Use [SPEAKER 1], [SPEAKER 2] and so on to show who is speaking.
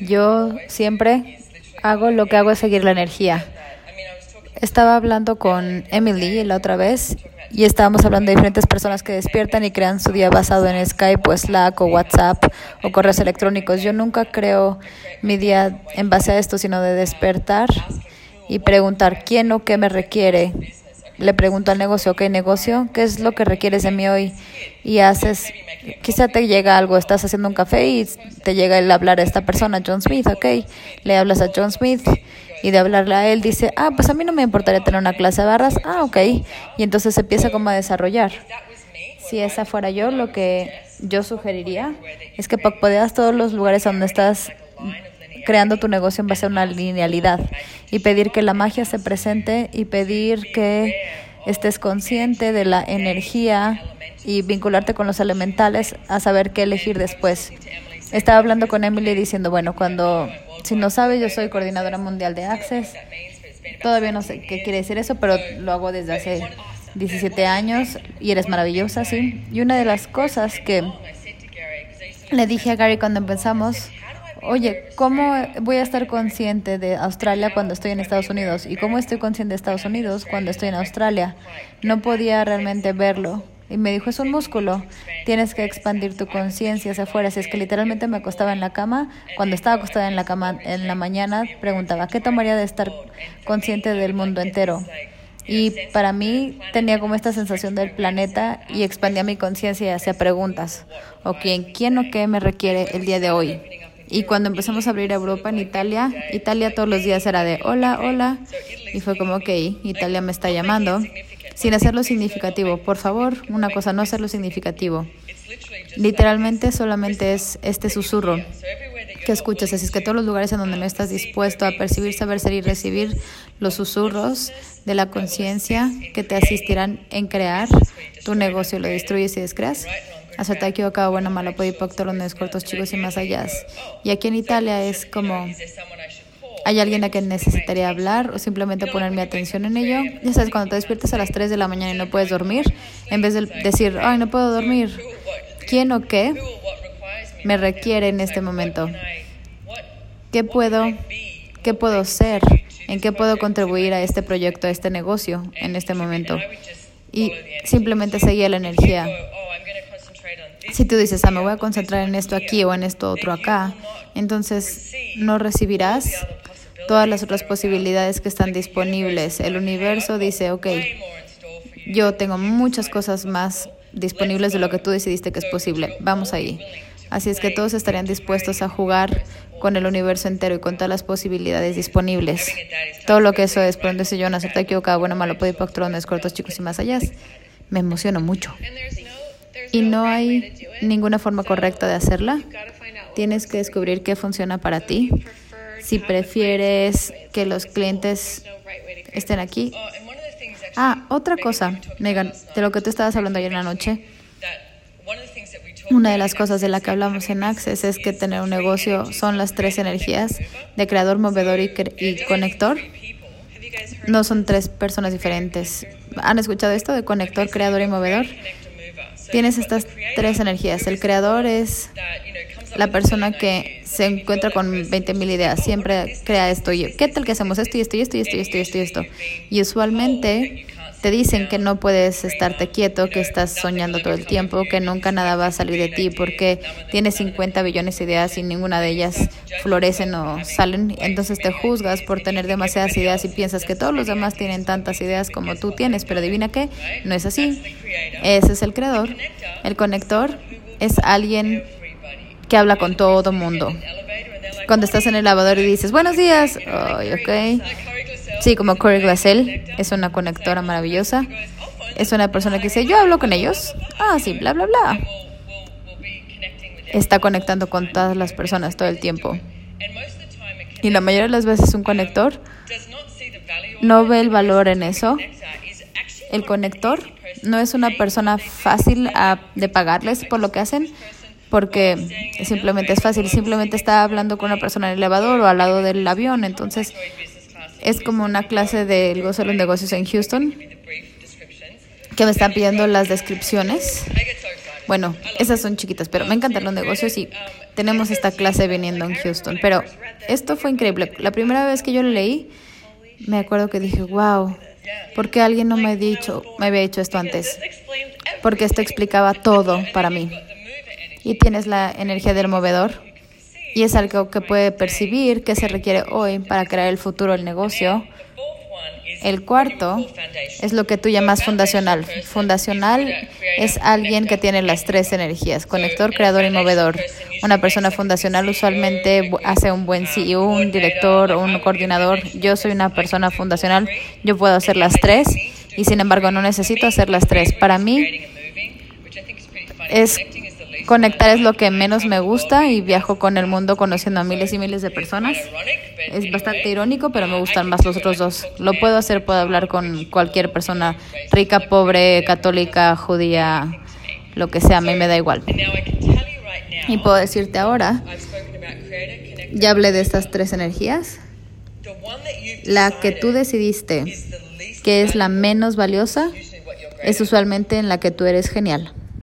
[SPEAKER 1] Yo siempre hago lo que hago es seguir la energía. Estaba hablando con Emily la otra vez y estábamos hablando de diferentes personas que despiertan y crean su día basado en Skype o Slack o WhatsApp o correos electrónicos. Yo nunca creo mi día en base a esto, sino de despertar y preguntar quién o qué me requiere. Le pregunto al negocio, ok, negocio, ¿qué es lo que requieres de mí hoy? Y haces, quizá te llega algo, estás haciendo un café y te llega el hablar a esta persona, John Smith, ok, le hablas a John Smith y de hablarle a él dice, ah, pues a mí no me importaría tener una clase de barras, ah, ok, y entonces se empieza como a desarrollar. Si esa fuera yo, lo que yo sugeriría es que puedas todos los lugares donde estás creando tu negocio en base a una linealidad y pedir que la magia se presente y pedir que estés consciente de la energía y vincularte con los elementales a saber qué elegir después. Estaba hablando con Emily diciendo, bueno, cuando, si no sabes, yo soy coordinadora mundial de Access. Todavía no sé qué quiere decir eso, pero lo hago desde hace 17 años y eres maravillosa, sí. Y una de las cosas que le dije a Gary cuando empezamos Oye, ¿cómo voy a estar consciente de Australia cuando estoy en Estados Unidos? ¿Y cómo estoy consciente de Estados Unidos cuando estoy en Australia? No podía realmente verlo. Y me dijo, es un músculo, tienes que expandir tu conciencia hacia afuera. Si es que literalmente me acostaba en la cama, cuando estaba acostada en la cama en la mañana, preguntaba, ¿qué tomaría de estar consciente del mundo entero? Y para mí tenía como esta sensación del planeta y expandía mi conciencia hacia preguntas. ¿O quién, quién o qué me requiere el día de hoy? Y cuando empezamos a abrir Europa en Italia, Italia todos los días era de hola, hola. Y fue como, ok, Italia me está llamando. Sin hacerlo significativo. Por favor, una cosa, no hacerlo significativo. Literalmente solamente es este susurro que escuchas. Así es que todos los lugares en donde no estás dispuesto a percibir, saber ser y recibir los susurros de la conciencia que te asistirán en crear tu negocio, lo destruyes y descreas. Acertar equivocado, bueno, malo, puede los cortos, chicos y más allá. Y aquí en Italia es como, ¿hay alguien a quien necesitaría hablar o simplemente poner mi atención en ello? Ya sabes, cuando te despiertas a las 3 de la mañana y no puedes dormir, en vez de decir, ay, no puedo dormir, ¿quién o qué me requiere en este momento? ¿Qué puedo, qué puedo ser? ¿En qué puedo contribuir a este proyecto, a este negocio en este momento? Y simplemente seguir la energía. Si tú dices, ah, me voy a concentrar en esto aquí o en esto otro acá, entonces no recibirás todas las otras posibilidades que están disponibles. El universo dice, ok, yo tengo muchas cosas más disponibles de lo que tú decidiste que es posible. Vamos ahí. Así es que todos estarían dispuestos a jugar con el universo entero y con todas las posibilidades disponibles. Todo lo que eso es, por donde yo, no acepta equivocado, bueno, malo, puede patrones, cortos, chicos y más allá. Me emociono mucho y no hay ninguna forma correcta de hacerla. Tienes que descubrir qué funciona para ti. Si prefieres que los clientes estén aquí. Ah, otra cosa, Megan, de lo que tú estabas hablando ayer en la noche. Una de las cosas de la que hablamos en Access es que tener un negocio son las tres energías de creador, movedor y, y conector. No son tres personas diferentes. ¿Han escuchado esto de conector, creador y movedor? Tienes estas tres energías. El creador es la persona que se encuentra con 20.000 ideas, siempre crea esto. Y, ¿Qué tal que hacemos esto y esto y esto y esto y esto y esto y esto? Y usualmente te dicen que no puedes estarte quieto, que estás soñando todo el tiempo, que nunca nada va a salir de ti porque tienes 50 billones de ideas y ninguna de ellas florecen o salen. Entonces te juzgas por tener demasiadas ideas y piensas que todos los demás tienen tantas ideas como tú tienes, pero adivina qué, no es así. Ese es el creador. El conector es alguien que habla con todo mundo. Cuando estás en el lavador y dices, buenos días, oh, ok Sí, como Corey Glassell, es una conectora maravillosa. Es una persona que dice, yo hablo con ellos. Ah, sí, bla, bla, bla. Está conectando con todas las personas todo el tiempo. Y la mayoría de las veces un conector no ve el valor en eso. El conector no es una persona fácil de pagarles por lo que hacen, porque simplemente es fácil. Simplemente está hablando con una persona en el elevador o al lado del avión. Entonces, es como una clase del gozo de los negocios en Houston que me están pidiendo las descripciones. Bueno, esas son chiquitas, pero me encantan los negocios y tenemos esta clase viniendo en Houston. Pero esto fue increíble. La primera vez que yo lo leí, me acuerdo que dije, wow, ¿por qué alguien no me, ha dicho, me había dicho esto antes? Porque esto explicaba todo para mí. Y tienes la energía del movedor y es algo que puede percibir que se requiere hoy para crear el futuro del negocio el cuarto es lo que tú llamas fundacional. Fundacional es alguien que tiene las tres energías, conector, creador y movedor. Una persona fundacional usualmente hace un buen CEO, un director o un coordinador. Yo soy una persona fundacional, yo puedo hacer las tres y sin embargo no necesito hacer las tres. Para mí es Conectar es lo que menos me gusta y viajo con el mundo conociendo a miles y miles de personas. Es bastante irónico, pero me gustan más los otros dos. Lo puedo hacer, puedo hablar con cualquier persona, rica, pobre, católica, judía, lo que sea, a mí me da igual. Y puedo decirte ahora, ya hablé de estas tres energías. La que tú decidiste que es la menos valiosa es usualmente en la que tú eres genial.